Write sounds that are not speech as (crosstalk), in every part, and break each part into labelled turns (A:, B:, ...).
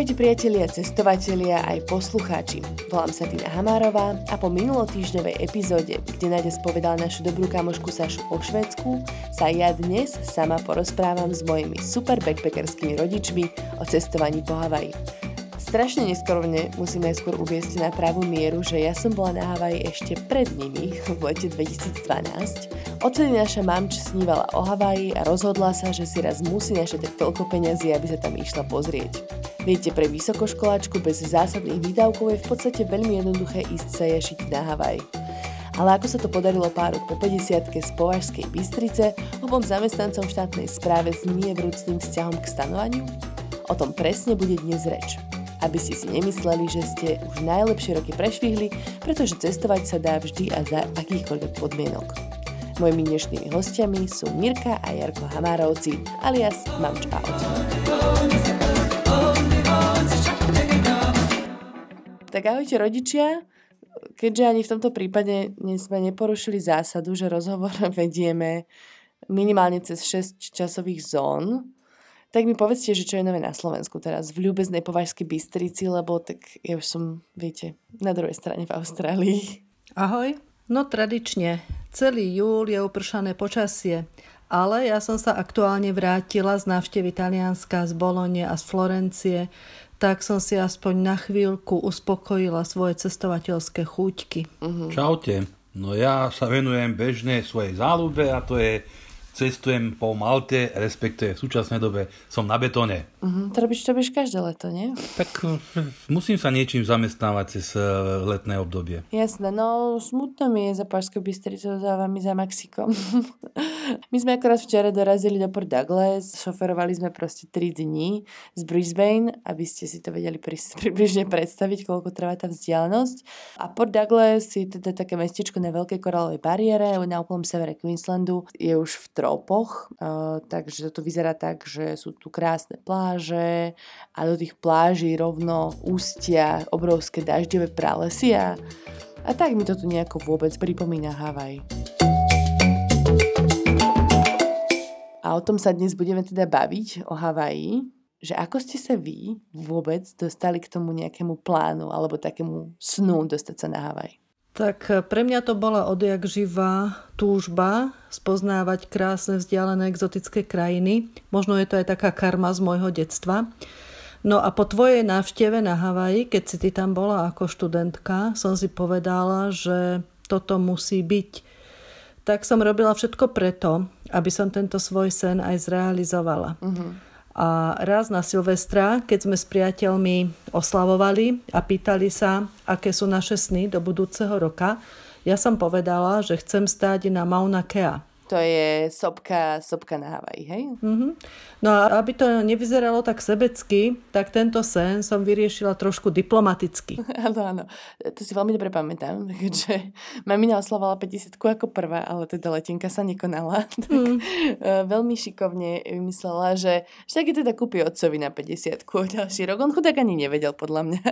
A: Ahojte priatelia, cestovatelia aj poslucháči. Volám sa Tina Hamárová a po minulotýždňovej epizóde, kde Nadia spovedala našu dobrú kamošku Sašu o Švedsku, sa ja dnes sama porozprávam s mojimi super backpackerskými rodičmi o cestovaní po Havaji. Strašne neskorne musím najskôr uviesť na pravú mieru, že ja som bola na Havaji ešte pred nimi (laughs) v lete 2012. Odtedy naša mamč snívala o Havaji a rozhodla sa, že si raz musí našetrať toľko peňazí, aby sa tam išla pozrieť. Viete, pre vysokoškoláčku bez zásadných výdavkov je v podstate veľmi jednoduché ísť sa ješiť na Havaj. Ale ako sa to podarilo pár po 50 z Považskej Bystrice, obom zamestnancom štátnej správe s vrúcným vzťahom k stanovaniu? O tom presne bude dnes reč aby ste si nemysleli, že ste už najlepšie roky prešvihli, pretože cestovať sa dá vždy a za akýchkoľvek podmienok. Mojimi dnešnými hostiami sú Mirka a Jarko Hamárovci, alias Mamč a Oco. Tak ahojte rodičia, keďže ani v tomto prípade sme neporušili zásadu, že rozhovor (laughs) vedieme minimálne cez 6 časových zón, tak mi povedzte, že čo je nové na Slovensku teraz, v ľúbeznej považskej Bystrici, lebo tak ja už som, viete, na druhej strane v Austrálii.
B: Ahoj. No tradične, celý júl je upršané počasie, ale ja som sa aktuálne vrátila z návštevy Talianska, z Bolone a z Florencie, tak som si aspoň na chvíľku uspokojila svoje cestovateľské chúťky.
C: Uh-huh. Čaute. No ja sa venujem bežne svojej záľube a to je cestujem po Malte, respektíve v súčasnej dobe som na betóne.
A: Uh-huh. To robíš, to robíš každé leto, nie?
C: Tak hm, musím sa niečím zamestnávať cez eh, letné obdobie.
A: Jasné, no smutno mi je za Párskou Bystricou za vami, za Mexikom. (laughs) My sme akorát včera dorazili do Port Douglas, šoferovali sme proste 3 dní z Brisbane, aby ste si to vedeli (laughs) približne predstaviť, koľko trvá tá vzdialenosť. A Port Douglas je teda také mestečko na veľkej koralovej bariére, na úplnom severe Queenslandu, je už v tro tropoch, takže to vyzerá tak, že sú tu krásne pláže a do tých pláží rovno ústia obrovské dažďové pralesy a, a tak mi to tu nejako vôbec pripomína Havaj. A o tom sa dnes budeme teda baviť, o Havaji, že ako ste sa vy vôbec dostali k tomu nejakému plánu alebo takému snu dostať sa na Havaj?
B: Tak eh, pre mňa to bola odjak živá túžba spoznávať krásne, vzdialené, exotické krajiny. Možno je to aj taká karma z môjho detstva. No a po tvojej návšteve na Havaji, keď si ty tam bola ako študentka, som si povedala, že toto musí byť. Tak som robila všetko preto, aby som tento svoj sen aj zrealizovala. Uh-huh. A raz na Silvestra, keď sme s priateľmi oslavovali a pýtali sa, aké sú naše sny do budúceho roka, ja som povedala, že chcem stáť na Mauna Kea.
A: To je sopka, sopka na Havaji, hej?
B: Mm-hmm. No a aby to nevyzeralo tak sebecky, tak tento sen som vyriešila trošku diplomaticky. (laughs)
A: Áno, áno. To si veľmi dobre pamätám, (laughs) že mamina oslavovala 50 ako prvá, ale teda letenka sa nekonala. (laughs) Mm. veľmi šikovne vymyslela, že však je teda kúpi otcovi na 50 ďalší rok. On chudák ani nevedel podľa mňa,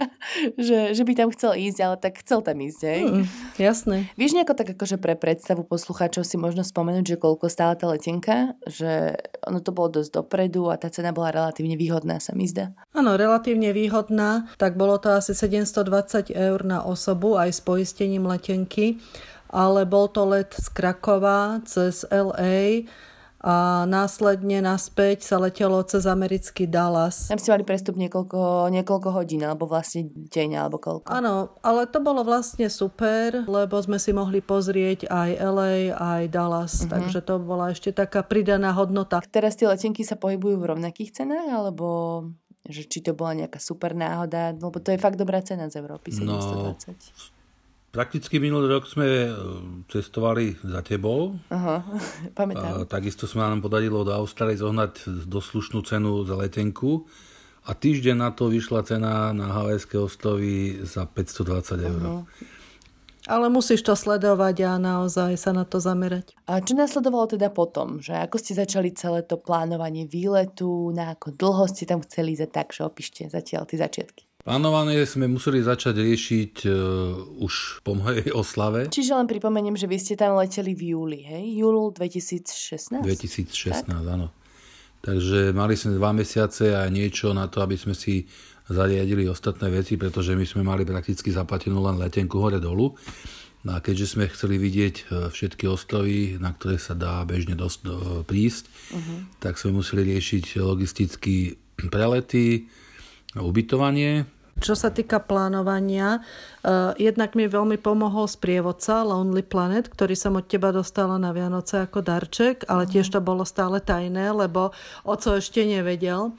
A: že, že by tam chcel ísť, ale tak chcel tam ísť, hej? Mm,
B: jasné.
A: Vieš nejako tak akože pre predstavu poslucháčov si možno spomenúť, že koľko stála tá letenka, že ono to bolo dosť dopredu a tá cena bola relatívne výhodná, sa mi zdá.
B: Áno, relatívne výhodná, tak bolo to asi 720 eur na osobu aj s poistením letenky, ale bol to let z Krakova cez LA a následne naspäť sa letelo cez americký Dallas.
A: Tam ste mali prestup niekoľko, niekoľko hodín, alebo vlastne deň, alebo koľko.
B: Áno, ale to bolo vlastne super, lebo sme si mohli pozrieť aj LA, aj Dallas, mm-hmm. takže to bola ešte taká pridaná hodnota.
A: Teraz tie letenky sa pohybujú v rovnakých cenách, alebo že či to bola nejaká super náhoda, lebo to je fakt dobrá cena z Európy, 720. No,
C: Prakticky minulý rok sme e, cestovali za tebou.
A: Aha, (laughs) pamätám.
C: A takisto sme nám podarilo do Austrálie zohnať doslušnú cenu za letenku. A týždeň na to vyšla cena na Havajské ostrovy za 520 eur. Uh-huh.
B: Ale musíš to sledovať a naozaj sa na to zamerať.
A: A čo nasledovalo teda potom? Že ako ste začali celé to plánovanie výletu, na ako dlho ste tam chceli ísť, takže opíšte zatiaľ tie začiatky.
C: Plánované sme museli začať riešiť uh, už po mojej oslave.
A: Čiže len pripomeniem, že vy ste tam leteli v júli, hej? Júl 2016?
C: 2016, tak? áno. Takže mali sme dva mesiace a niečo na to, aby sme si zariadili ostatné veci, pretože my sme mali prakticky zaplatenú len letenku hore dolu. No a keďže sme chceli vidieť e, všetky ostrovy, na ktoré sa dá bežne dosť do, prísť, uh-huh. tak sme museli riešiť logisticky prelety, ubytovanie.
B: Čo sa týka plánovania, uh, jednak mi veľmi pomohol sprievodca Lonely Planet, ktorý som od teba dostala na Vianoce ako darček, ale tiež to bolo stále tajné, lebo oco ešte nevedel.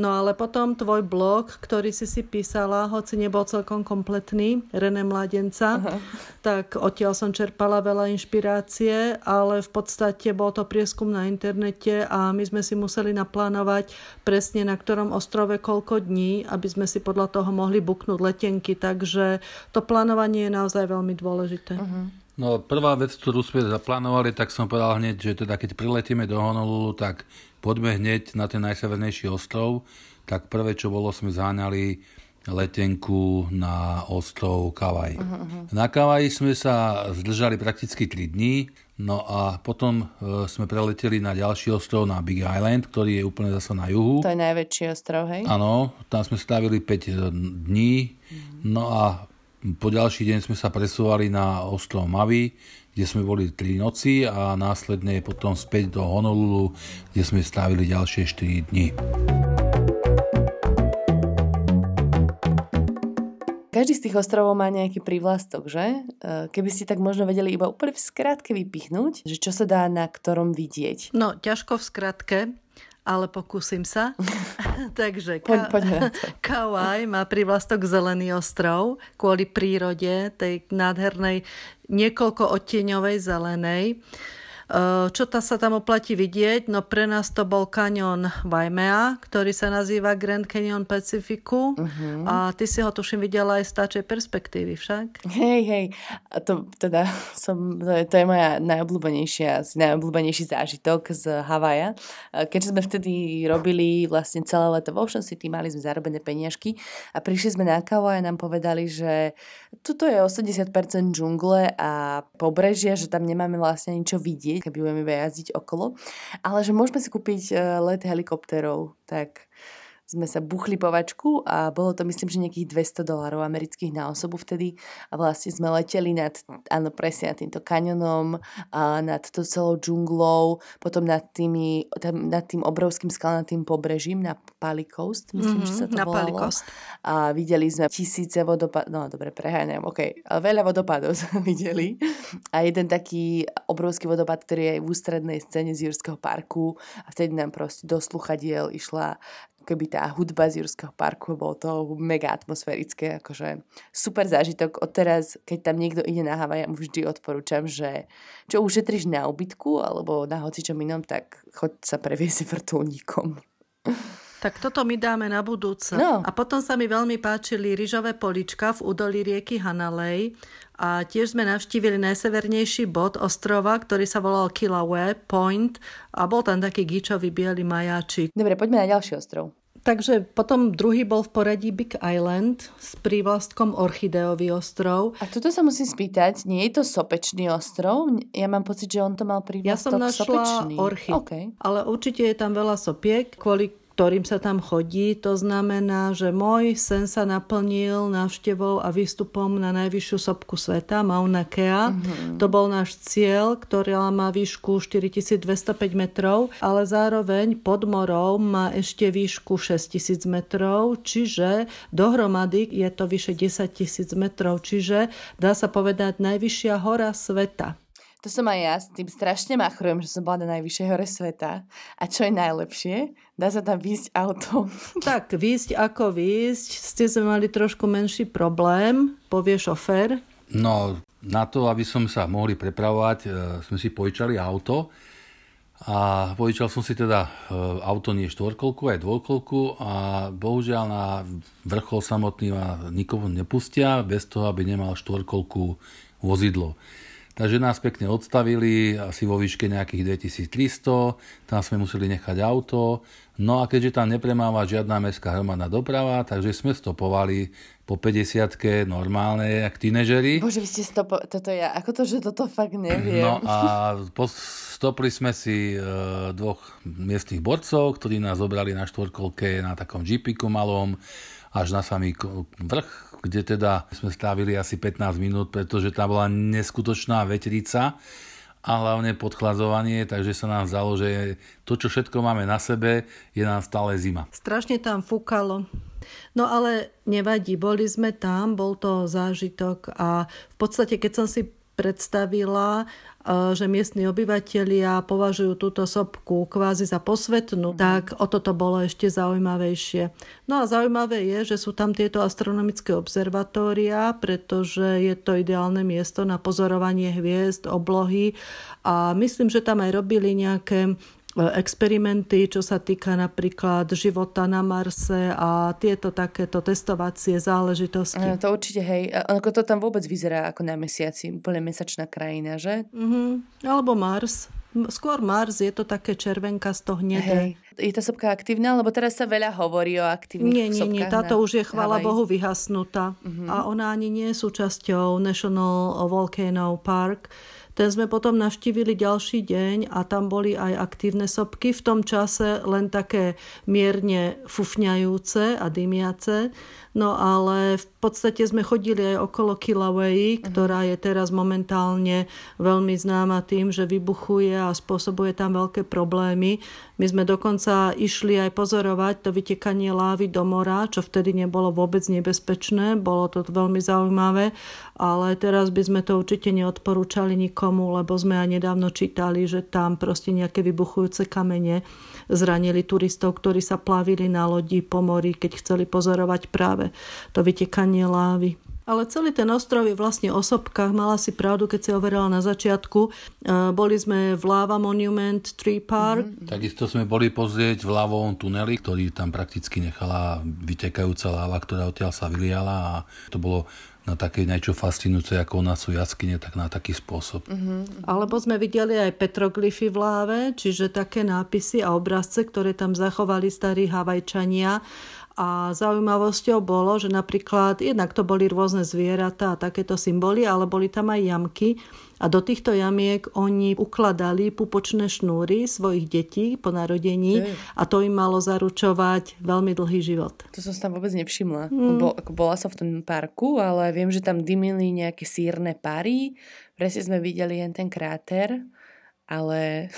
B: No ale potom tvoj blog, ktorý si si písala, hoci nebol celkom kompletný, René Mladenca, Aha. tak odtiaľ som čerpala veľa inšpirácie, ale v podstate bol to prieskum na internete a my sme si museli naplánovať presne na ktorom ostrove koľko dní, aby sme si podľa toho mohli buknúť letenky, takže to plánovanie je naozaj veľmi dôležité. Uh-huh.
C: No prvá vec, ktorú sme zaplánovali, tak som povedal hneď, že teda keď priletíme do Honolulu, tak poďme hneď na ten najsevernejší ostrov, tak prvé, čo bolo, sme zháňali letenku na ostrov Kavaj. Uh-huh. Na Kavaj sme sa zdržali prakticky 3 dní, no a potom e, sme preleteli na ďalší ostrov, na Big Island, ktorý je úplne zase na juhu.
A: To je najväčší ostrov, hej?
C: Áno, tam sme stavili 5 e, dní, uh-huh. no a po ďalší deň sme sa presúvali na ostrov Mavi, kde sme boli 3 noci a následne potom späť do Honolulu, kde sme strávili ďalšie 4 dní.
A: Každý z tých ostrovov má nejaký prívlastok, že? E, keby ste tak možno vedeli iba úplne v skratke vypichnúť, že čo sa dá na ktorom vidieť.
B: No, ťažko v skratke, ale pokúsim sa. (laughs) Takže
A: poď, poď (laughs)
B: Kauai má prívlastok Zelený ostrov kvôli prírode, tej nádhernej niekoľko odtieňovej zelenej. Eh, čo ta sa tam oplatí vidieť? No pre nás to bol kanion Waimea, ktorý sa nazýva Grand Canyon Pacificu uh-huh. a ty si ho tuším videla aj z táčej perspektívy však.
A: Hej, hej, a to teda som, to je, to je moja najobľúbenejšia, najobľúbenejší zážitok z Havaja. Eh, keďže sme vtedy robili vlastne celé leto v Ocean City, mali sme zarobené peniažky a prišli sme na kávu a nám povedali, že tuto je 80% džungle a pobrežia, že tam nemáme vlastne ničo vidieť keď budeme jazdiť okolo, ale že môžeme si kúpiť eh, let helikopterov, tak sme sa buchli povačku a bolo to myslím, že nejakých 200 dolárov amerických na osobu vtedy a vlastne sme leteli nad, áno presne nad týmto kanionom a nad to celou džunglou, potom nad, tými, tam, nad tým obrovským skalnatým pobrežím na Pali Coast, myslím, mm-hmm, že sa to
B: na
A: volalo.
B: Pali Coast.
A: A videli sme tisíce vodopádov, no dobre, preháňam, ok, ale veľa vodopádov (laughs) sme videli a jeden taký obrovský vodopád, ktorý je aj v ústrednej scéne z Jurského parku a vtedy nám proste do sluchadiel išla keby tá hudba z Jurského parku, bolo to mega atmosférické, akože super zážitok. Odteraz, keď tam niekto ide na Havaj, ja mu vždy odporúčam, že čo ušetríš na ubytku alebo na hocičom inom, tak choď sa previesť (laughs) vrtulníkom.
B: Tak toto my dáme na budúce.
A: No.
B: A potom sa mi veľmi páčili ryžové polička v údolí rieky Hanalej a tiež sme navštívili najsevernejší bod ostrova, ktorý sa volal Kilauea Point a bol tam taký gíčový biely majáčik.
A: Dobre, poďme na ďalší ostrov.
B: Takže potom druhý bol v poradí Big Island s prívlastkom Orchideový ostrov.
A: A toto sa musím spýtať, nie je to sopečný ostrov? Ja mám pocit, že on to mal prívlastok
B: Ja som našla
A: sopečný.
B: orchid,
A: okay.
B: ale určite je tam veľa sopiek, kvôli ktorým sa tam chodí. To znamená, že môj sen sa naplnil návštevou a výstupom na najvyššiu sopku sveta, Mauna Kea. Mm-hmm. To bol náš cieľ, ktorý má výšku 4205 metrov, ale zároveň pod morou má ešte výšku 6000 metrov, čiže dohromady je to vyše 10 000 metrov, čiže dá sa povedať najvyššia hora sveta.
A: To som aj ja, s tým strašne machrujem, že som bola na najvyššej hore sveta. A čo je najlepšie? Dá sa tam výjsť autom. (laughs)
B: Tak, výjsť ako výjsť. Ste sme mali trošku menší problém, povie šofér.
C: No, na to, aby som sa mohli prepravovať, e, sme si požičali auto. A požičal som si teda e, auto nie štvorkolku, aj dvojkolku a bohužiaľ na vrchol samotný ma nikomu nepustia, bez toho, aby nemal štvorkolku vozidlo. Takže nás pekne odstavili, asi vo výške nejakých 2300, tam sme museli nechať auto. No a keďže tam nepremáva žiadna mestská hromadná doprava, takže sme stopovali po 50 normálne, jak tínežeri.
A: Bože, vy ste stopo... Toto ja, ako to, že toto fakt neviem.
C: No a (laughs) stopli sme si e, dvoch miestnych borcov, ktorí nás zobrali na štvorkolke na takom jeepiku malom až na samý vrch kde teda sme strávili asi 15 minút, pretože tam bola neskutočná vetrica a hlavne podchladzovanie, takže sa nám zdalo, že to, čo všetko máme na sebe, je nám stále zima.
B: Strašne tam fúkalo. No ale nevadí, boli sme tam, bol to zážitok a v podstate, keď som si predstavila, E, že miestni obyvateľia považujú túto sopku kvázi za posvetnú, mm. tak o toto bolo ešte zaujímavejšie. No a zaujímavé je, že sú tam tieto astronomické observatória, pretože je to ideálne miesto na pozorovanie hviezd, oblohy a myslím, že tam aj robili nejaké experimenty, čo sa týka napríklad života na Marse a tieto takéto testovacie záležitosti.
A: to určite, hej. Ako to tam vôbec vyzerá ako na mesiaci, úplne mesačná krajina, že?
B: Mm-hmm. Alebo Mars. Skôr Mars, je to také červenka z toho hnedé.
A: Je tá sopka aktívna? Lebo teraz sa veľa hovorí o aktívnych
B: Nie, nie, nie. Táto už je, chvála Bohu, vyhasnutá. Mm-hmm. A ona ani nie je súčasťou National Volcano Park ten sme potom navštívili ďalší deň a tam boli aj aktívne sopky, v tom čase len také mierne fufňajúce a dymiace. No ale v podstate sme chodili aj okolo Kilauea, ktorá je teraz momentálne veľmi známa tým, že vybuchuje a spôsobuje tam veľké problémy. My sme dokonca išli aj pozorovať to vytekanie lávy do mora, čo vtedy nebolo vôbec nebezpečné, bolo to veľmi zaujímavé, ale teraz by sme to určite neodporúčali nikomu, lebo sme aj nedávno čítali, že tam proste nejaké vybuchujúce kamene zranili turistov, ktorí sa plavili na lodi po mori, keď chceli pozorovať práve to vytekanie lávy. Ale celý ten ostrov je vlastne o sopkách. Mala si pravdu, keď si overala na začiatku. E, boli sme v Lava Monument Tree Park.
C: Mm-hmm. Takisto sme boli pozrieť v lávovom tuneli, ktorý tam prakticky nechala vytekajúca láva, ktorá odtiaľ sa vyliala a to bolo na také niečo fascinujúce, ako u nás sú jaskyne, tak na taký spôsob. Uh-huh.
B: Alebo sme videli aj petroglyfy v láve, čiže také nápisy a obrazce, ktoré tam zachovali starí Havajčania a zaujímavosťou bolo, že napríklad jednak to boli rôzne zvieratá a takéto symboly, ale boli tam aj jamky a do týchto jamiek oni ukladali pupočné šnúry svojich detí po narodení a to im malo zaručovať veľmi dlhý život.
A: To som sa tam vôbec nevšimla. Mm. Bo, ako bola som v tom parku, ale viem, že tam dymili nejaké sírne pary. Presne sme videli len ten kráter, ale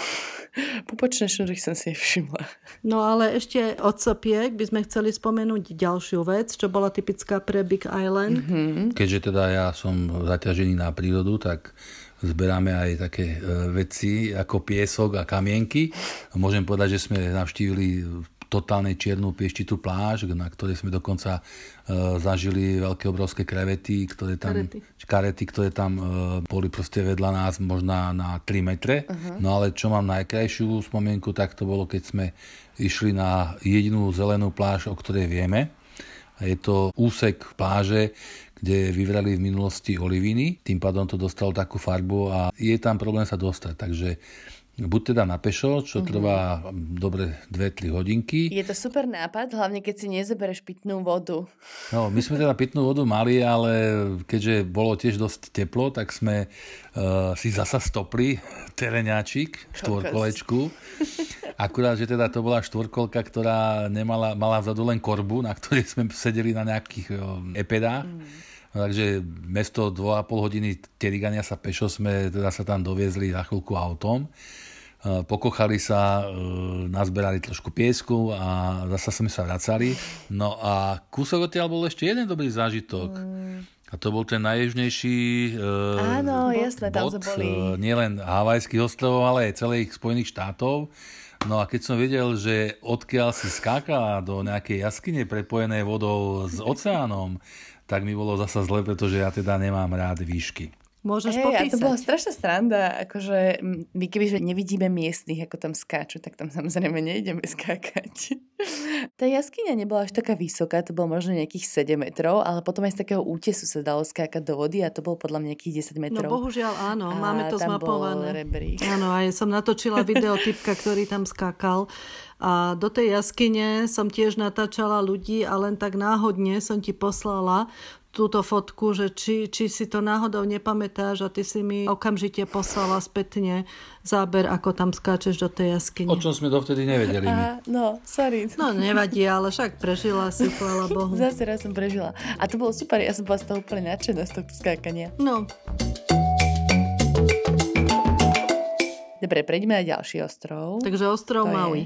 A: (laughs) Pupočné šnúry som si všimla.
B: No ale ešte od sopiek by sme chceli spomenúť ďalšiu vec, čo bola typická pre Big Island. Mm-hmm.
C: Keďže teda ja som zaťažený na prírodu, tak zberáme aj také e, veci ako piesok a kamienky. Môžem povedať, že sme navštívili totálne čiernu pieštitú pláž, na ktorej sme dokonca uh, zažili veľké obrovské krevety, ktoré tam, karety. karety, ktoré tam uh, boli proste vedľa nás možná na 3 metre. Uh-huh. No ale čo mám najkrajšiu spomienku, tak to bolo, keď sme išli na jedinú zelenú pláž, o ktorej vieme. A je to úsek pláže, kde vyvrali v minulosti oliviny, tým pádom to dostalo takú farbu a je tam problém sa dostať. Takže buď teda na pešo, čo mm-hmm. trvá dobre 2-3 hodinky.
A: Je to super nápad, hlavne keď si nezobereš pitnú vodu.
C: No, my sme teda pitnú vodu mali, ale keďže bolo tiež dosť teplo, tak sme uh, si zasa stopli (laughs) tereňáčik, štvorkolečku. Akurát, že teda to bola štvorkolka, ktorá nemala, mala vzadu len korbu, na ktorej sme sedeli na nejakých uh, epedách. Mm. Takže mesto 2,5 hodiny terigania sa pešo sme teda sa tam doviezli na chvíľku autom. E, pokochali sa, e, nazberali trošku piesku a zase sme sa vracali. No a kúsok odtiaľ bol ešte jeden dobrý zážitok. A to bol ten najjužnejší
A: uh, Áno, bod, jasné, tam bod, boli.
C: nielen Havajských ostrovov, ale aj celých Spojených štátov. No a keď som videl, že odkiaľ si skákala do nejakej jaskyne prepojenej vodou s oceánom, tak mi bolo zasa zle, pretože ja teda nemám rád výšky.
B: Môžeš
A: Hej,
B: popísať.
A: a to bola strašná sranda, akože my keby nevidíme miestnych, ako tam skáču, tak tam samozrejme nejdeme skákať. (laughs) Tá jaskyňa nebola až taká vysoká, to bolo možno nejakých 7 metrov, ale potom aj z takého útesu sa dalo skákať do vody a to bolo podľa mňa nejakých 10
B: No
A: metrov.
B: bohužiaľ áno,
A: A
B: máme to
A: tam bol
B: zmapované.
A: rebrík.
B: Áno, aj som natočila video typka, ktorý tam skákal. A do tej jaskyne som tiež natáčala ľudí a len tak náhodne som ti poslala túto fotku, že či, či si to náhodou nepamätáš a ty si mi okamžite poslala spätne záber, ako tam skáčeš do tej jaskyne.
C: O čom sme dovtedy nevedeli my.
A: Aha, no, sorry.
B: No nevadí, ale však prežila si, chvála Bohu.
A: Zase raz som prežila. A to bolo super, ja som bola z toho úplne nadšená z tohto skákania.
B: No,
A: Dobre, prejdeme na ďalší ostrov.
B: takže ostrov
A: To je-
B: Maui.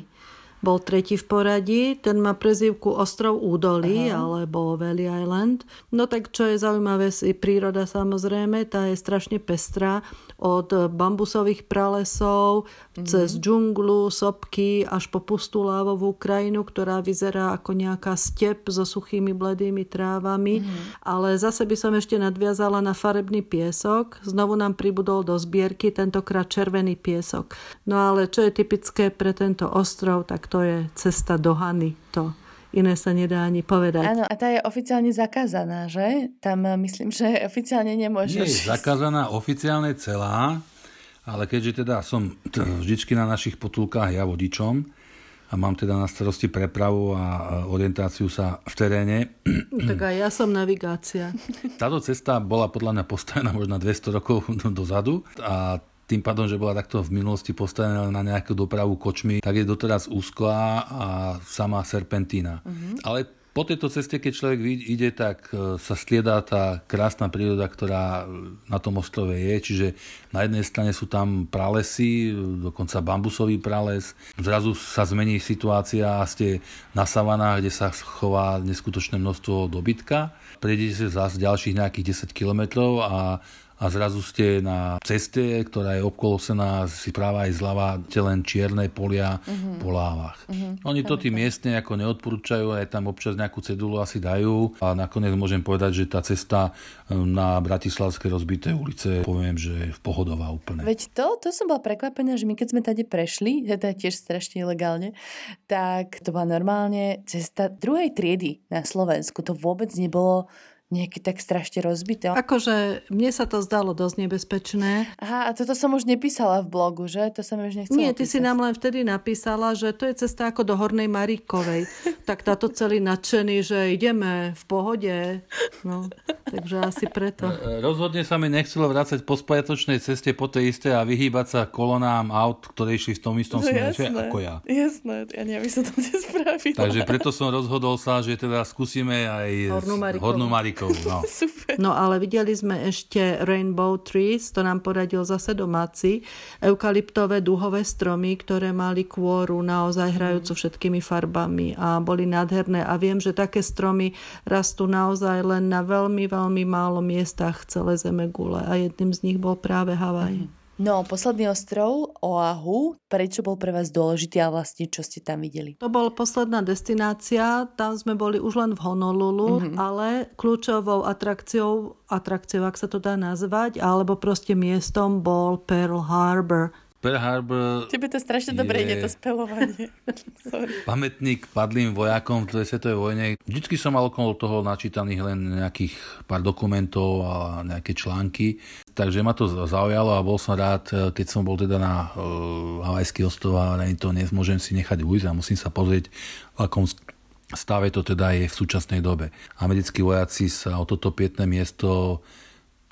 B: Bol tretí v poradí, ten má prezývku Ostrov údolí, Aha. alebo Valley Island. No tak čo je zaujímavé, príroda samozrejme, tá je strašne pestrá. Od bambusových pralesov, mm-hmm. cez džunglu, sopky, až po pustú lávovú krajinu, ktorá vyzerá ako nejaká step so suchými bledými trávami. Mm-hmm. Ale zase by som ešte nadviazala na farebný piesok. Znovu nám pribudol do zbierky tentokrát červený piesok. No ale čo je typické pre tento ostrov, tak to je cesta do Hany. To iné sa nedá ani povedať.
A: Áno, a tá je oficiálne zakázaná, že? Tam eh, myslím, že (laughs) oficiálne
C: Nie
A: nemôžeš.
C: je zakázaná oficiálne celá, ale keďže teda som vždycky na našich potulkách ja vodičom a mám teda na starosti prepravu a a orientáciu sa v teréne,
B: Tak aj ja som navigácia.
C: táto cesta bola podľa mňa postavená možno 200 rokov (laughs) dozadu a tým pádom, že bola takto v minulosti postavená na nejakú dopravu kočmi, tak je doteraz úzká a sama serpentína. Uh-huh. Ale po tejto ceste, keď človek ide, tak e, sa striedá tá krásna príroda, ktorá e, na tom ostrove je. Čiže na jednej strane sú tam pralesy, e, dokonca bambusový prales. Zrazu sa zmení situácia a ste na savanách, kde sa chová neskutočné množstvo dobytka. Prejdete sa zase ďalších nejakých 10 kilometrov a a zrazu ste na ceste, ktorá je obkolosená si práva aj zľava len čierne polia uh-huh. po lávach. Uh-huh. Oni to tým miestne ako neodporúčajú, aj tam občas nejakú cedulu asi dajú a nakoniec môžem povedať, že tá cesta na Bratislavské rozbité ulice, poviem, že je v pohodová úplne.
A: Veď to, to som bola prekvapená, že my keď sme tady prešli, (laughs) teda tiež strašne ilegálne, tak to bola normálne cesta druhej triedy na Slovensku. To vôbec nebolo nejaké tak strašne rozbité.
B: Akože mne sa to zdalo dosť nebezpečné.
A: Aha, a toto som už nepísala v blogu, že? To som už nechcela
B: Nie, ty si
A: písať.
B: nám len vtedy napísala, že to je cesta ako do Hornej Maríkovej. (laughs) tak táto celý nadšený, že ideme v pohode. No, takže asi preto.
C: E, Rozhodne sa mi nechcelo vrácať po spojatočnej ceste po tej isté a vyhýbať sa kolonám aut, ktoré išli v tom istom
A: No
C: smere,
A: jasné,
C: ako ja.
A: jasné, ja neviem, som to nespravila.
C: Takže preto som rozhodol sa, že teda skúsime aj
B: Hornú Marikovú.
C: Hornú Marikovú. No. (laughs)
A: Super.
B: No ale videli sme ešte Rainbow Trees, to nám poradil zase domáci, eukalyptové duhové stromy, ktoré mali kôru naozaj hrajúcu všetkými farbami a boli nádherné a viem, že také stromy rastú naozaj len na veľmi, veľmi málo miestach celé zeme gule a jedným z nich bol práve Havaj.
A: No, posledný ostrov, Oahu, prečo bol pre vás dôležitý a vlastne čo ste tam videli?
B: To bola posledná destinácia, tam sme boli už len v Honolulu, mm-hmm. ale kľúčovou atrakciou, atrakciou, ak sa to dá nazvať, alebo proste miestom bol Pearl Harbor.
C: Pearl Harbor
A: Tebe to strašne
C: Je-
A: dobre ide, to spelovanie. (laughs)
C: Pamätník padlým vojakom v druhej svetovej vojne. Vždycky som mal okolo toho načítaných len nejakých pár dokumentov a nejaké články. Takže ma to zaujalo a bol som rád, e, keď som bol teda na uh, Havajský ostrov a na to nemôžem si nechať ujsť a musím sa pozrieť, v akom stave to teda je v súčasnej dobe. Americkí vojaci sa o toto pietné miesto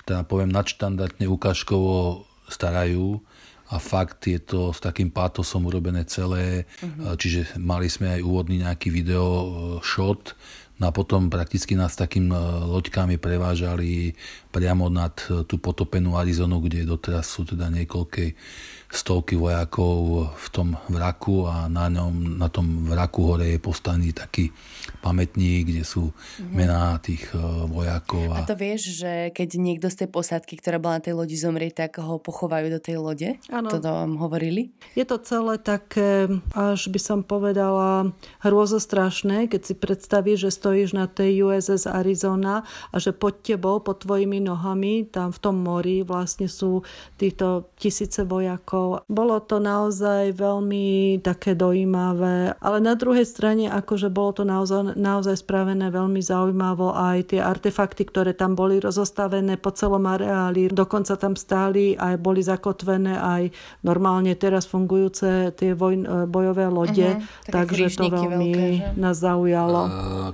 C: teda poviem nadštandardne ukážkovo starajú a fakt je to s takým pátosom urobené celé, uh-huh. čiže mali sme aj úvodný nejaký video e, shot, no a potom prakticky nás takým e, loďkami prevážali priamo nad e, tú potopenú Arizonu, kde doteraz sú teda niekoľké stovky vojakov v tom vraku a na, ňom, na tom vraku hore je postavený taký pamätník, kde sú mm-hmm. mená tých e, vojakov.
A: A... a to vieš, že keď niekto z tej posádky, ktorá bola na tej lodi zomrie, tak ho pochovajú do tej lode? Áno. To vám hovorili?
B: Je to celé také, až by som povedala, hrôzostrašné, keď si predstavíš, že stojíš na tej USS Arizona a že pod tebou, pod tvojimi nohami, tam v tom mori vlastne sú týchto tisíce vojakov. Bolo to naozaj veľmi také dojímavé, ale na druhej strane, akože bolo to naozaj, naozaj spravené veľmi zaujímavo aj tie artefakty, ktoré tam boli rozostavené po celom areáli, dokonca tam stáli aj boli zakotvené aj normálne teraz fungujúce tie vojn, bojové lode, uh-huh, takže to veľmi veľké, nás zaujalo.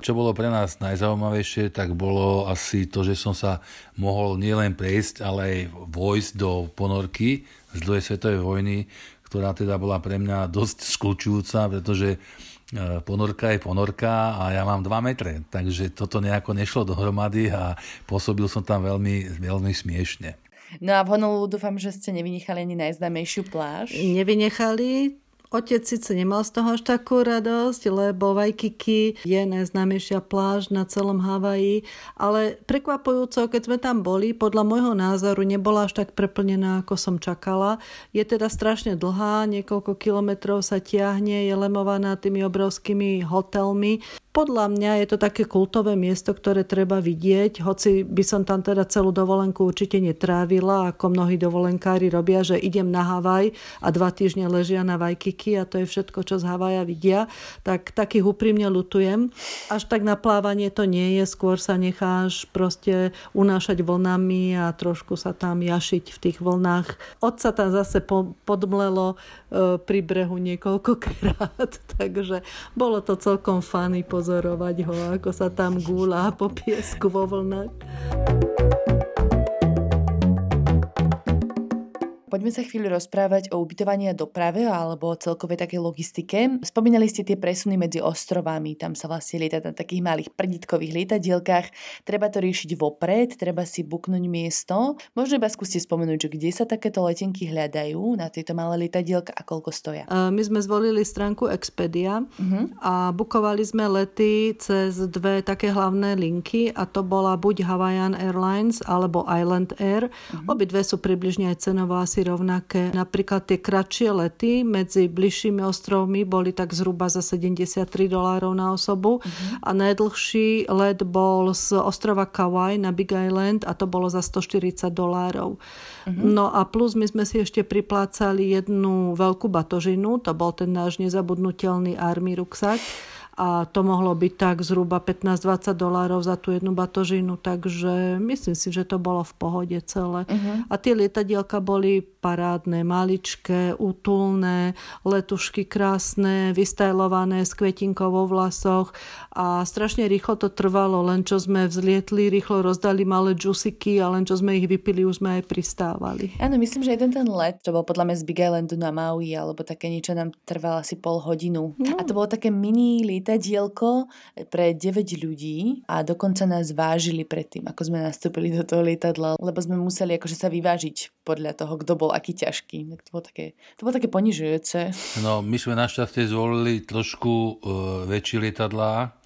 C: Čo bolo pre nás najzaujímavejšie, tak bolo asi to, že som sa mohol nielen prejsť, ale aj vojsť do ponorky z druhej svetovej vojny, ktorá teda bola pre mňa dosť skľúčujúca, pretože e, ponorka je ponorka a ja mám 2 metre, takže toto nejako nešlo dohromady a pôsobil som tam veľmi, veľmi smiešne.
A: No a v Honolulu dúfam, že ste nevynechali ani najznámejšiu pláž.
B: Nevynechali, Otec síce nemal z toho až takú radosť, lebo Waikiki je najznámejšia pláž na celom Havaji, ale prekvapujúco, keď sme tam boli, podľa môjho názoru nebola až tak preplnená, ako som čakala. Je teda strašne dlhá, niekoľko kilometrov sa tiahne, je lemovaná tými obrovskými hotelmi. Podľa mňa je to také kultové miesto, ktoré treba vidieť, hoci by som tam teda celú dovolenku určite netrávila, ako mnohí dovolenkári robia, že idem na Havaj a dva týždne ležia na Vajkiki a to je všetko, čo z Havaja vidia, tak takých úprimne lutujem. Až tak na plávanie to nie je, skôr sa necháš proste unášať vlnami a trošku sa tam jašiť v tých vlnách. Otca tam zase podmlelo e, pri brehu niekoľkokrát, (laughs) takže bolo to celkom fany pozorovať ho, ako sa tam gúla po piesku vo vlnách.
A: Poďme sa chvíľu rozprávať o ubytovaní a doprave alebo celkovej takej logistike. Spomínali ste tie presuny medzi ostrovami, tam sa vlastne lieta na takých malých prditkových lietadielkách. Treba to riešiť vopred, treba si buknúť miesto. Možno iba skúste spomenúť, že kde sa takéto letenky hľadajú na tieto malé lietadielka a koľko stoja.
B: My sme zvolili stránku Expedia uh-huh. a bukovali sme lety cez dve také hlavné linky a to bola buď Hawaiian Airlines alebo Island Air. Uh-huh. Obidve sú približne aj cenovo asi rovnaké. Napríklad tie kratšie lety medzi bližšími ostrovmi boli tak zhruba za 73 dolárov na osobu uh-huh. a najdlhší let bol z ostrova Kauai na Big Island a to bolo za 140 dolárov. Uh-huh. No a plus my sme si ešte priplácali jednu veľkú batožinu, to bol ten náš nezabudnutelný army ruksak a to mohlo byť tak zhruba 15-20 dolárov za tú jednu batožinu, takže myslím si, že to bolo v pohode celé. Uh-huh. A tie lietadielka boli parádne, maličké, útulné, letušky krásne, vystajlované s kvetinkou vo vlasoch a strašne rýchlo to trvalo, len čo sme vzlietli, rýchlo rozdali malé džusiky a len čo sme ich vypili, už sme aj pristávali.
A: Áno, myslím, že jeden ten let, to bol podľa mňa z Big Islandu na Maui, alebo také niečo nám trvalo asi pol hodinu. No. A to bolo také mini lietadielko pre 9 ľudí a dokonca nás vážili predtým, ako sme nastúpili do toho lietadla, lebo sme museli akože sa vyvážiť podľa toho, kto bol aký ťažký. Tak to bolo také, to bolo také ponižujúce.
C: No, my sme našťastie zvolili trošku uh, väčšie lietadlá,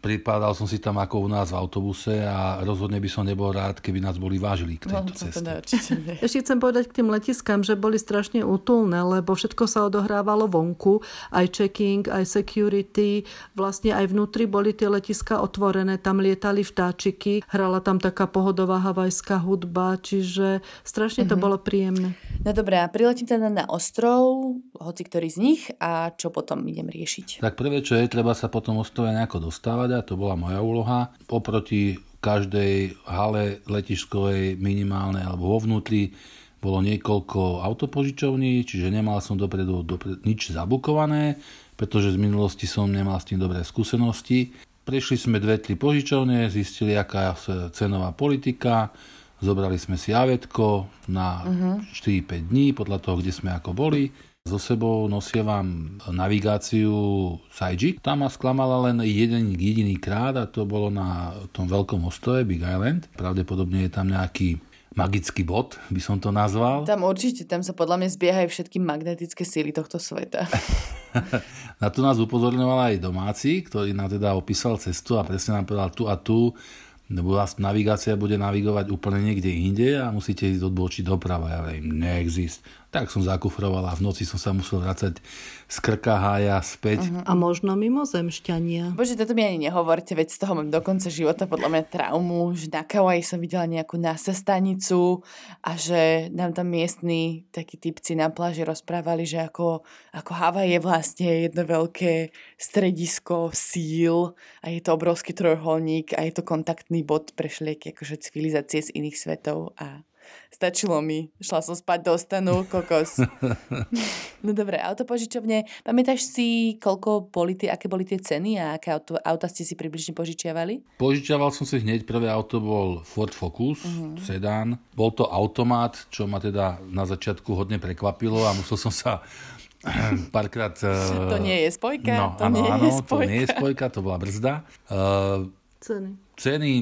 C: Pripadal som si tam ako u nás v autobuse a rozhodne by som nebol rád, keby nás boli vážili k tejto no, ceste. (laughs)
B: Ešte chcem povedať k tým letiskám, že boli strašne útulné, lebo všetko sa odohrávalo vonku, aj checking, aj security, vlastne aj vnútri boli tie letiska otvorené, tam lietali vtáčiky, hrala tam taká pohodová havajská hudba, čiže strašne to mm-hmm. bolo príjemné.
A: No dobré, a priletím teda na ostrov, hoci ktorý z nich a čo potom idem riešiť?
C: Tak prvé, čo je, treba sa potom ostrove nejako dostávať a to bola moja úloha. Oproti každej hale letiškovej minimálnej alebo vo vnútri bolo niekoľko autopožičovní, čiže nemal som dopredu, dopredu nič zabukované, pretože z minulosti som nemal s tým dobré skúsenosti. Prešli sme dve, tri požičovne, zistili, aká je cenová politika, zobrali sme si avetko na uh-huh. Mhm. 4-5 dní, podľa toho, kde sme ako boli so sebou nosievam navigáciu Saiji. Tam ma sklamala len jeden jediný krát a to bolo na tom veľkom ostrove Big Island. Pravdepodobne je tam nejaký magický bod, by som to nazval.
A: Tam určite, tam sa podľa mňa zbiehajú všetky magnetické síly tohto sveta. (laughs)
C: na to nás upozorňoval aj domáci, ktorý nám teda opísal cestu a presne nám povedal tu a tu navigácia bude navigovať úplne niekde inde a musíte ísť odbočiť doprava. Ja viem, neexist. Tak som zakufroval a v noci som sa musel vracať z krka hája späť. Uh-huh.
B: A možno mimo zemšťania.
A: Bože, toto mi ani nehovorte, veď z toho mám do konca života podľa mňa traumu, že na Kauai som videla nejakú NASA stanicu a že nám tam miestni takí typci na pláži rozprávali, že ako, ako Havaj je vlastne jedno veľké stredisko síl a je to obrovský trojuholník a je to kontaktný bod pre všelijaké akože civilizácie z iných svetov a Stačilo mi. Šla som spať do stanu, kokos. (laughs) no dobre, autopožičovne. Pamätáš si, koľko boli tie, aké boli tie ceny a aké auto, auta ste si približne požičiavali?
C: Požičiaval som si hneď, prvé auto bol Ford Focus, uh-huh. sedán. Bol to automat, čo ma teda na začiatku hodne prekvapilo a musel som sa (clears throat) párkrát...
A: To nie je spojka.
C: No,
A: to
C: áno,
A: nie
C: áno,
A: je spojka.
C: to nie je spojka, to bola brzda. Uh,
B: ceny.
C: Ceny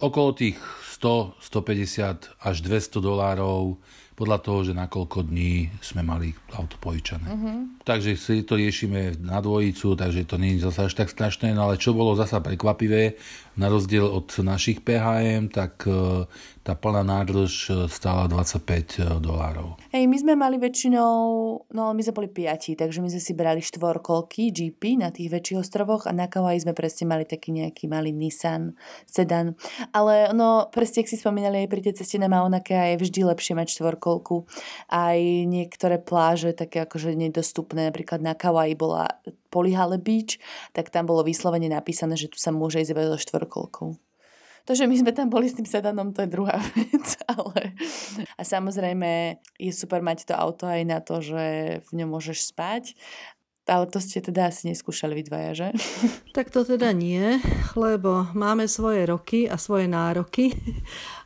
C: okolo tých 100, 150 až 200 dolárov podľa toho, že na koľko dní sme mali auto požičané. Uh-huh. Takže si to riešime na dvojicu, takže to nie je zase až tak strašné, no ale čo bolo zasa prekvapivé, na rozdiel od našich PHM, tak e, tá plná nádrž e, stála 25 e, dolárov.
A: Hej, my sme mali väčšinou, no my sme boli piati, takže my sme si brali štvorkolky GP na tých väčších ostrovoch a na Kauai sme presne mali taký nejaký malý Nissan sedan. Ale no, presne, ak si spomínali aj pri tej ceste na Mauna Kea je vždy lepšie mať štvorkolku. Aj niektoré pláže také akože nedostupné, napríklad na Kauai bola Polyhale Beach, tak tam bolo vyslovene napísané, že tu sa môže ísť iba so štvorkolkou. To, že my sme tam boli s tým sedanom, to je druhá (laughs) vec, ale... A samozrejme je super mať to auto aj na to, že v ňom môžeš spať, ale to ste teda asi neskúšali vy dvaja, že?
B: Tak to teda nie, lebo máme svoje roky a svoje nároky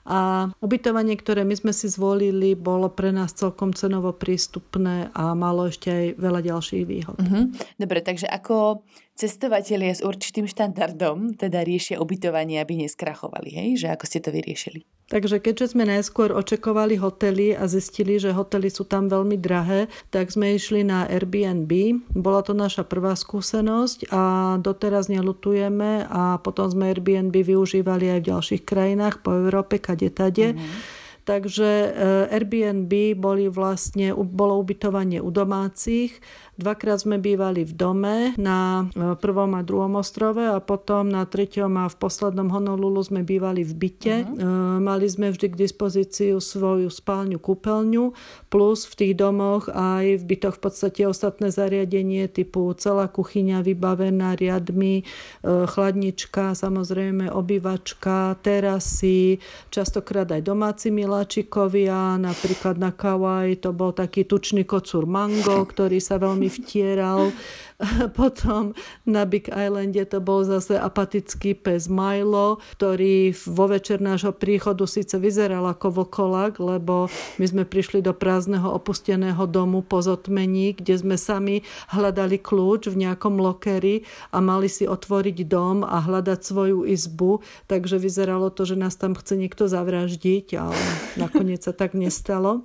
B: a ubytovanie, ktoré my sme si zvolili, bolo pre nás celkom cenovo prístupné a malo ešte aj veľa ďalších výhod.
A: Uh-huh. Dobre, takže ako cestovatelia s určitým štandardom teda riešia ubytovanie, aby neskrachovali, hej? Že ako ste to vyriešili?
B: Takže keďže sme najskôr očakovali hotely a zistili, že hotely sú tam veľmi drahé, tak sme išli na Airbnb. Bola to naša prvá skúsenosť a doteraz nelutujeme a potom sme Airbnb využívali aj v ďalších krajinách po Európe, kade tade. Mm-hmm. Takže eh, Airbnb boli vlastne, bolo ubytovanie u domácich. Dvakrát sme bývali v dome na eh, prvom a druhom ostrove a potom na treťom a v poslednom Honolulu sme bývali v byte. Uh-huh. Mali sme vždy k dispozíciu svoju spálňu, kúpeľňu, plus v tých domoch aj v bytoch v podstate ostatné zariadenie typu celá kuchyňa vybavená riadmi, chladnička, samozrejme obývačka, terasy, častokrát aj domáci milá miláčikovia, napríklad na Kauai to bol taký tučný kocúr Mango, ktorý sa veľmi vtieral. (laughs) Potom na Big Islande to bol zase apatický pes Milo, ktorý vo večer nášho príchodu síce vyzeral ako vokolak, lebo my sme prišli do prázdneho opusteného domu po zotmení, kde sme sami hľadali kľúč v nejakom lokeri a mali si otvoriť dom a hľadať svoju izbu, takže vyzeralo to, že nás tam chce niekto zavraždiť, ale nakoniec sa tak nestalo.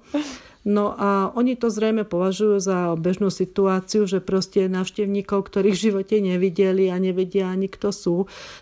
B: No a oni to zrejme považujú za bežnú situáciu, že proste návštevníkov, ktorých v živote nevideli a nevedia ani kto sú,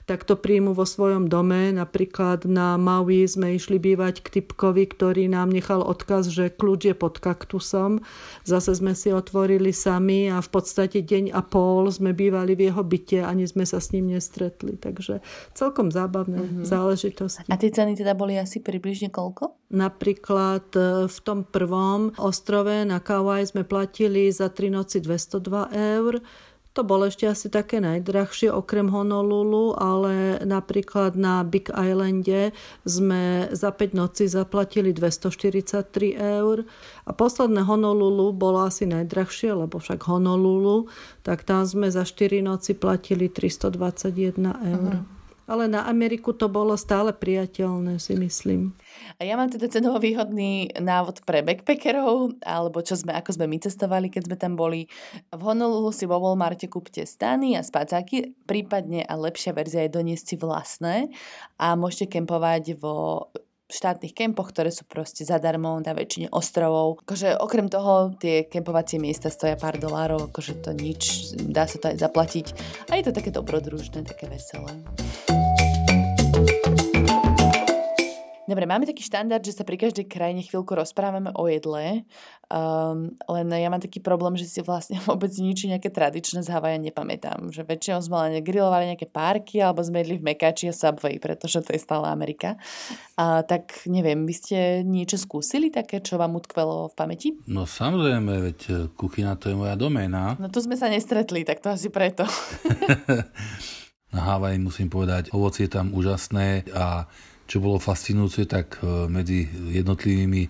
B: tak to príjmu vo svojom dome. Napríklad na Maui sme išli bývať k typkovi, ktorý nám nechal odkaz, že kľúč je pod kaktusom. Zase sme si otvorili sami a v podstate deň a pol sme bývali v jeho byte, ani sme sa s ním nestretli. Takže celkom zábavné mm-hmm. záležitosti.
A: A tie ceny teda boli asi približne koľko?
B: Napríklad e, v tom prvom tom ostrove na Kauai sme platili za 3 noci 202 eur. To bolo ešte asi také najdrahšie okrem Honolulu, ale napríklad na Big Islande sme za 5 noci zaplatili 243 eur a posledné Honolulu bolo asi najdrahšie, lebo však Honolulu, tak tam sme za 4 noci platili 321 eur. Uh-huh ale na Ameriku to bolo stále priateľné, si myslím.
A: A ja mám teda cenovo výhodný návod pre backpackerov, alebo čo sme, ako sme my cestovali, keď sme tam boli. V Honolulu si vo Walmarte kúpte stany a spacáky, prípadne a lepšia verzia je doniesť si vlastné a môžete kempovať vo štátnych kempoch, ktoré sú proste zadarmo na väčšine ostrovov. Akože okrem toho tie kempovacie miesta stoja pár dolárov, akože to nič, dá sa to aj zaplatiť. A je to také dobrodružné, také veselé. Dobre, máme taký štandard, že sa pri každej krajine chvíľku rozprávame o jedle, um, len ja mám taký problém, že si vlastne (laughs) vôbec nič nejaké tradičné z Havaja nepamätám. Že väčšinou sme len grilovali nejaké párky alebo sme jedli v Mekači a Subway, pretože to je stále Amerika. A, tak neviem, vy ste niečo skúsili také, čo vám utkvelo v pamäti?
C: No samozrejme, veď e, kuchyna to je moja doména.
A: No tu sme sa nestretli, tak to asi preto. (laughs)
C: Na Havaji musím povedať, ovocie je tam úžasné a čo bolo fascinujúce, tak e, medzi jednotlivými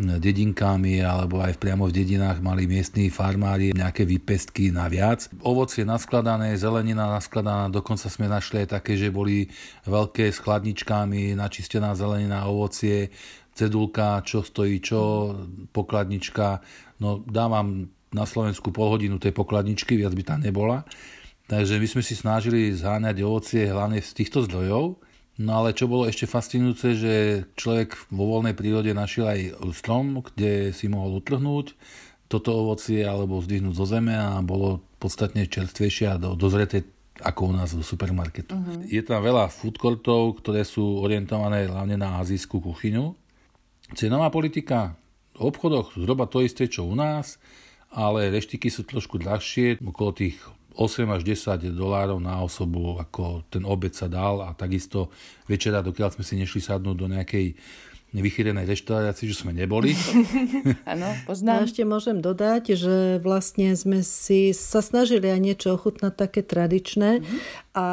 C: dedinkami alebo aj priamo v dedinách mali miestní farmári nejaké výpestky na viac. Ovocie naskladané, zelenina naskladaná, dokonca sme našli aj také, že boli veľké s načistená zelenina, ovocie, cedulka, čo stojí čo, pokladnička. No dávam na Slovensku pol hodinu tej pokladničky, viac by tam nebola. Takže my sme si snažili zháňať ovocie hlavne z týchto zdrojov No ale čo bolo ešte fascinujúce, že človek vo voľnej prírode našiel aj strom, kde si mohol utrhnúť toto ovocie alebo zdvihnúť zo zeme a bolo podstatne čerstvejšie a dozreté ako u nás v supermarketu. Uh-huh. Je tam veľa food courtov, ktoré sú orientované hlavne na azijskú kuchyňu. Cenová politika v obchodoch zhruba to isté, čo u nás, ale reštiky sú trošku drahšie, okolo tých 8 až 10 dolárov na osobu, ako ten obed sa dal a takisto večera, dokiaľ sme si nešli sadnúť do nejakej nevychýrenej reštaurácii, že sme neboli. (laughs)
A: Áno, poznám.
B: Ja ešte môžem dodať, že vlastne sme si sa snažili aj niečo ochutnať také tradičné mm-hmm a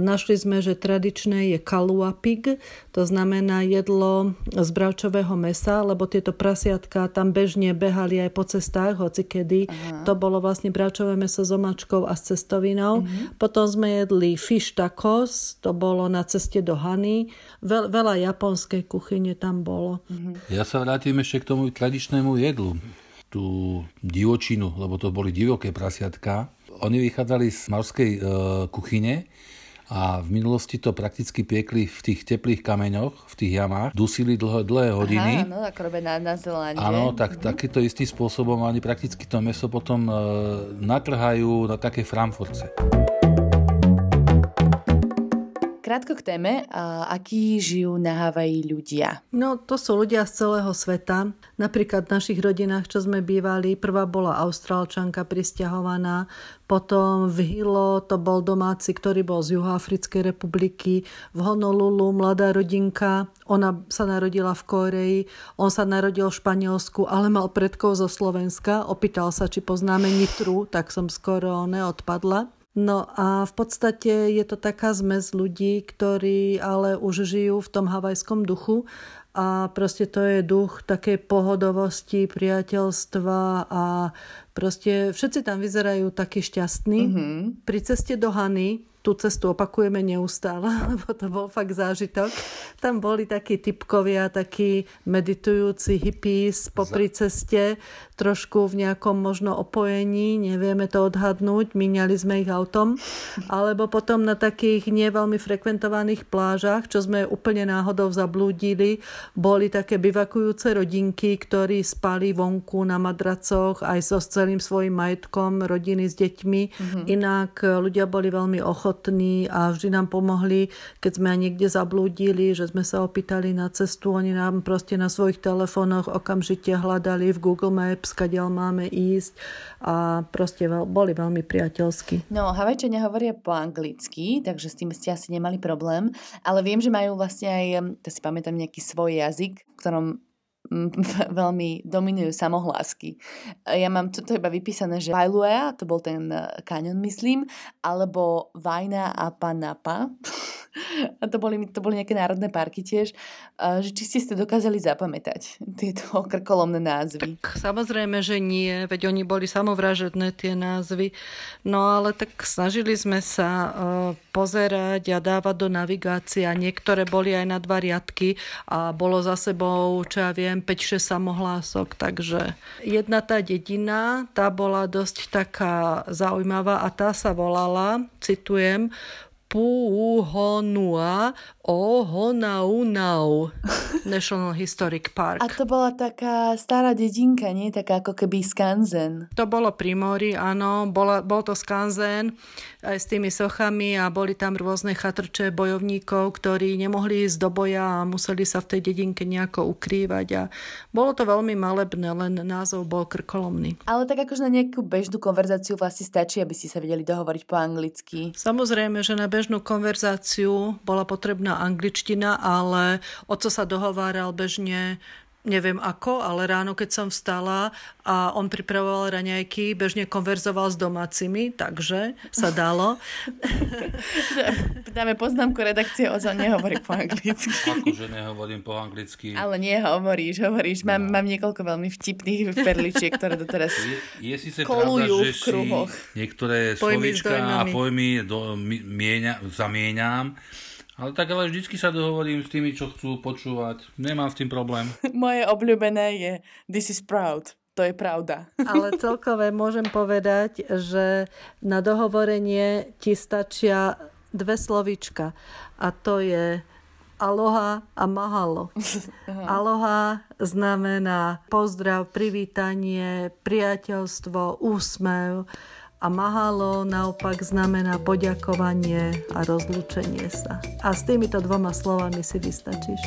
B: našli sme, že tradičné je kalua pig, to znamená jedlo z bravčového mesa, lebo tieto prasiatka tam bežne behali aj po cestách, hoci kedy. Aha. To bolo vlastne bravčové meso s omačkou a s cestovinou. Uh-huh. Potom sme jedli fish tacos, to bolo na ceste do Hany. Veľ, veľa japonskej kuchyne tam bolo.
C: Uh-huh. Ja sa vrátim ešte k tomu tradičnému jedlu tú divočinu, lebo to boli divoké prasiatka, oni vychádzali z morskej e, kuchyne a v minulosti to prakticky piekli v tých teplých kameňoch, v tých jamách, dusili dlho, dlhé hodiny.
A: Aha, no, ako robia na, Zelande.
C: Áno, tak, mm-hmm. takýto istým spôsobom oni prakticky to meso potom e, natrhajú na také framforce.
A: Krátko k téme, akí žijú na Havaji ľudia?
B: No, to sú ľudia z celého sveta. Napríklad v našich rodinách, čo sme bývali, prvá bola Austrálčanka pristahovaná, potom v Hilo to bol domáci, ktorý bol z Juhoafrickej republiky, v Honolulu mladá rodinka, ona sa narodila v Koreji, on sa narodil v Španielsku, ale mal predkov zo Slovenska, opýtal sa, či poznáme Nitru, tak som skoro neodpadla. No a v podstate je to taká zmes ľudí, ktorí ale už žijú v tom havajskom duchu a proste to je duch takej pohodovosti, priateľstva a proste všetci tam vyzerajú takí šťastní. Mm-hmm. Pri ceste do Hany tú cestu opakujeme neustále, (laughs) lebo to bol fakt zážitok. Tam boli takí typkovia, takí meditujúci hippies popri ceste, trošku v nejakom možno opojení, nevieme to odhadnúť, míňali sme ich autom, (laughs) alebo potom na takých neveľmi frekventovaných plážach, čo sme úplne náhodou zablúdili, boli také bivakujúce rodinky, ktorí spali vonku na madracoch aj so celým svojim majetkom, rodiny s deťmi. Mm-hmm. Inak ľudia boli veľmi ochotní a vždy nám pomohli, keď sme niekde zablúdili, že sme sa opýtali na cestu, oni nám proste na svojich telefónoch okamžite hľadali v Google Maps, kadiaľ máme ísť a proste veľ, boli veľmi priateľskí.
A: No, Havajčania hovoria po anglicky, takže s tým ste asi nemali problém, ale viem, že majú vlastne aj, to si pamätám, nejaký svoj jazyk, v ktorom (laughs) veľmi dominujú samohlásky. Ja mám toto iba vypísané, že Vailua, to bol ten eh, kaňon, myslím, alebo Vajna a Panapa. (laughs) a to boli, to boli nejaké národné parky tiež. Že či ste si dokázali zapamätať (laughs) tieto krkolomné názvy?
B: Tak samozrejme, že nie, veď oni boli samovražedné tie názvy. No ale tak snažili sme sa pozerať a dávať do navigácie niektoré boli aj na dva riadky a bolo za sebou, čo ja viem, 5-6 samohlások, takže jedna tá dedina, tá bola dosť taká zaujímavá a tá sa volala, citujem, Puhonua Ohonaunau (laughs) National Historic Park.
A: A to bola taká stará dedinka, nie? Taká ako keby skanzen.
B: To bolo pri mori, áno. Bola, bol to skanzen aj s tými sochami a boli tam rôzne chatrče bojovníkov, ktorí nemohli ísť do boja a museli sa v tej dedinke nejako ukrývať a bolo to veľmi malebné, len názov bol krkolomný.
A: Ale tak akože na nejakú bežnú konverzáciu vlastne stačí, aby ste sa vedeli dohovoriť po anglicky.
B: Samozrejme, že na bežnú konverzáciu bola potrebná angličtina, ale o co sa dohováral bežne neviem ako, ale ráno, keď som vstala a on pripravoval raňajky, bežne konverzoval s domácimi, takže sa dalo. (laughs)
A: Dáme poznámku redakcie, o nehovorí po anglicky.
C: Akože nehovorím po anglicky.
A: Ale nie, hovoríš, hovoríš. Mám, no. mám niekoľko veľmi vtipných perličiek, ktoré doteraz
C: je, je síce kolujú pravda, že v kruhoch. niektoré slovička a pojmy do, mieňa, zamieňam, ale tak ale vždycky sa dohovorím s tými, čo chcú počúvať. Nemám s tým problém. (laughs)
A: Moje obľúbené je This is proud. To je pravda. (laughs)
B: Ale celkové môžem povedať, že na dohovorenie ti stačia dve slovička. A to je aloha a mahalo. (laughs) Aloha znamená pozdrav, privítanie, priateľstvo, úsmev a mahalo naopak znamená poďakovanie a rozlúčenie sa. A s týmito dvoma slovami si vystačíš.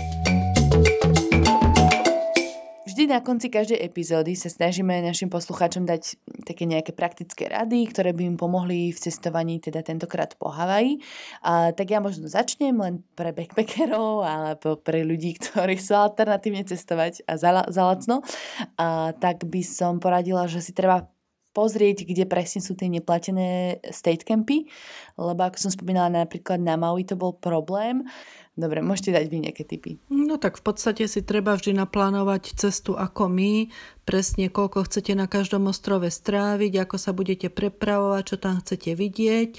A: Vždy na konci každej epizódy sa snažíme našim poslucháčom dať také nejaké praktické rady, ktoré by im pomohli v cestovaní, teda tentokrát po Havaji. A, tak ja možno začnem len pre backpackerov alebo pre ľudí, ktorí chcú alternatívne cestovať a za, za lacno. A, tak by som poradila, že si treba pozrieť, kde presne sú tie neplatené state campy, lebo ako som spomínala napríklad na Maui to bol problém. Dobre, môžete dať vy nejaké typy.
B: No tak v podstate si treba vždy naplánovať cestu ako my, presne koľko chcete na každom ostrove stráviť, ako sa budete prepravovať, čo tam chcete vidieť.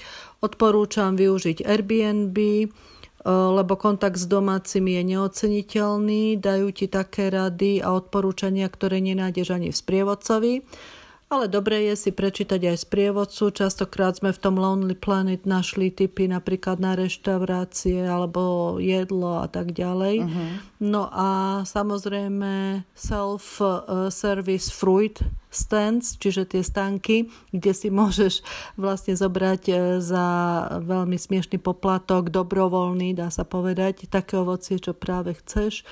B: Odporúčam využiť Airbnb, eh, lebo kontakt s domácimi je neoceniteľný, dajú ti také rady a odporúčania, ktoré nenájdeš ani v sprievodcovi ale dobre je si prečítať aj z prievodcu. Častokrát sme v tom Lonely Planet našli typy napríklad na reštaurácie alebo jedlo a tak ďalej. Uh-huh. No a samozrejme self-service fruit stands, čiže tie stanky, kde si môžeš vlastne zobrať e, za veľmi smiešný poplatok, dobrovoľný, dá sa povedať, také ovocie, čo práve chceš.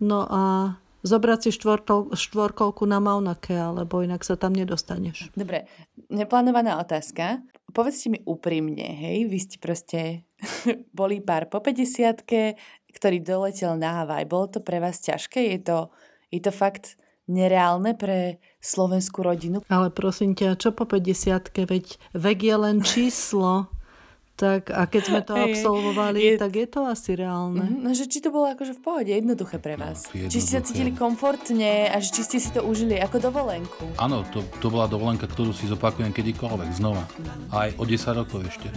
B: No a zobrať si štvorkol, štvorkolku na Maunake, alebo inak sa tam nedostaneš.
A: Dobre, neplánovaná otázka. Povedzte mi úprimne, hej, vy ste proste (laughs) boli pár po 50 ktorý doletel na Havaj. Bolo to pre vás ťažké? Je to, je to fakt nereálne pre slovenskú rodinu?
B: Ale prosím ťa, čo po 50 veď vek je len číslo. Tak a keď sme to absolvovali, je... tak je to asi reálne.
A: Mm-hmm. No, že či to bolo akože v pohode, jednoduché pre vás. No, či ste sa cítili komfortne a že či ste si to užili ako dovolenku.
C: Áno, to, to bola dovolenka, ktorú si zopakujem kedykoľvek, znova. Aj o 10 rokov ešte.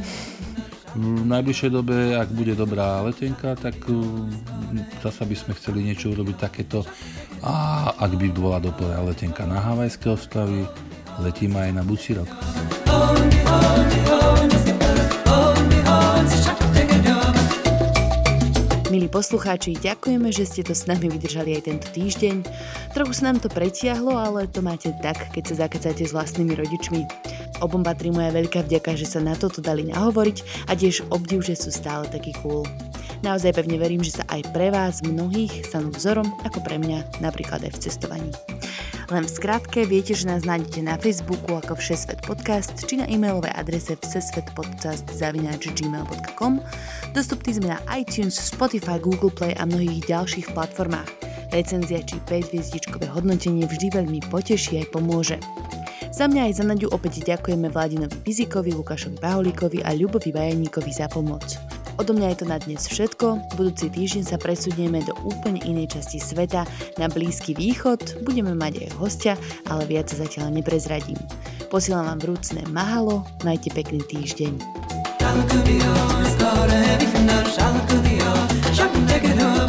C: V najbližšej dobe, ak bude dobrá letenka, tak mm, zasa by sme chceli niečo urobiť takéto. A ak by bola dobrá letenka na Havajské ostrovy, letíme aj na Buci rok.
A: Milí poslucháči, ďakujeme, že ste to s nami vydržali aj tento týždeň. Trochu sa nám to pretiahlo, ale to máte tak, keď sa zakecáte s vlastnými rodičmi. Obom patrí moja veľká vďaka, že sa na toto dali nahovoriť a tiež obdiv, že sú stále takí cool. Naozaj pevne verím, že sa aj pre vás mnohých stanú vzorom, ako pre mňa, napríklad aj v cestovaní. Len v skratke viete, že nás nájdete na Facebooku ako Všesvet podcast či na e-mailovej adrese všesvetpodcast.gmail.com Dostupní sme na iTunes, Spotify, Google Play a mnohých ďalších platformách. Recenzia či 5 hviezdičkové hodnotenie vždy veľmi poteší aj pomôže. Za mňa aj za Naďu opäť ďakujeme Vladinovi Pizikovi, Lukášovi Paholíkovi a Ľubovi Vajaníkovi za pomoc. Odo mňa je to na dnes všetko. Budúci týždeň sa presunieme do úplne inej časti sveta, na Blízky východ. Budeme mať aj hostia, ale viac sa zatiaľ neprezradím. Posielam vám vrúcne mahalo, majte pekný týždeň. Got a heavy from the Shalakudiyah, shopping ticket up.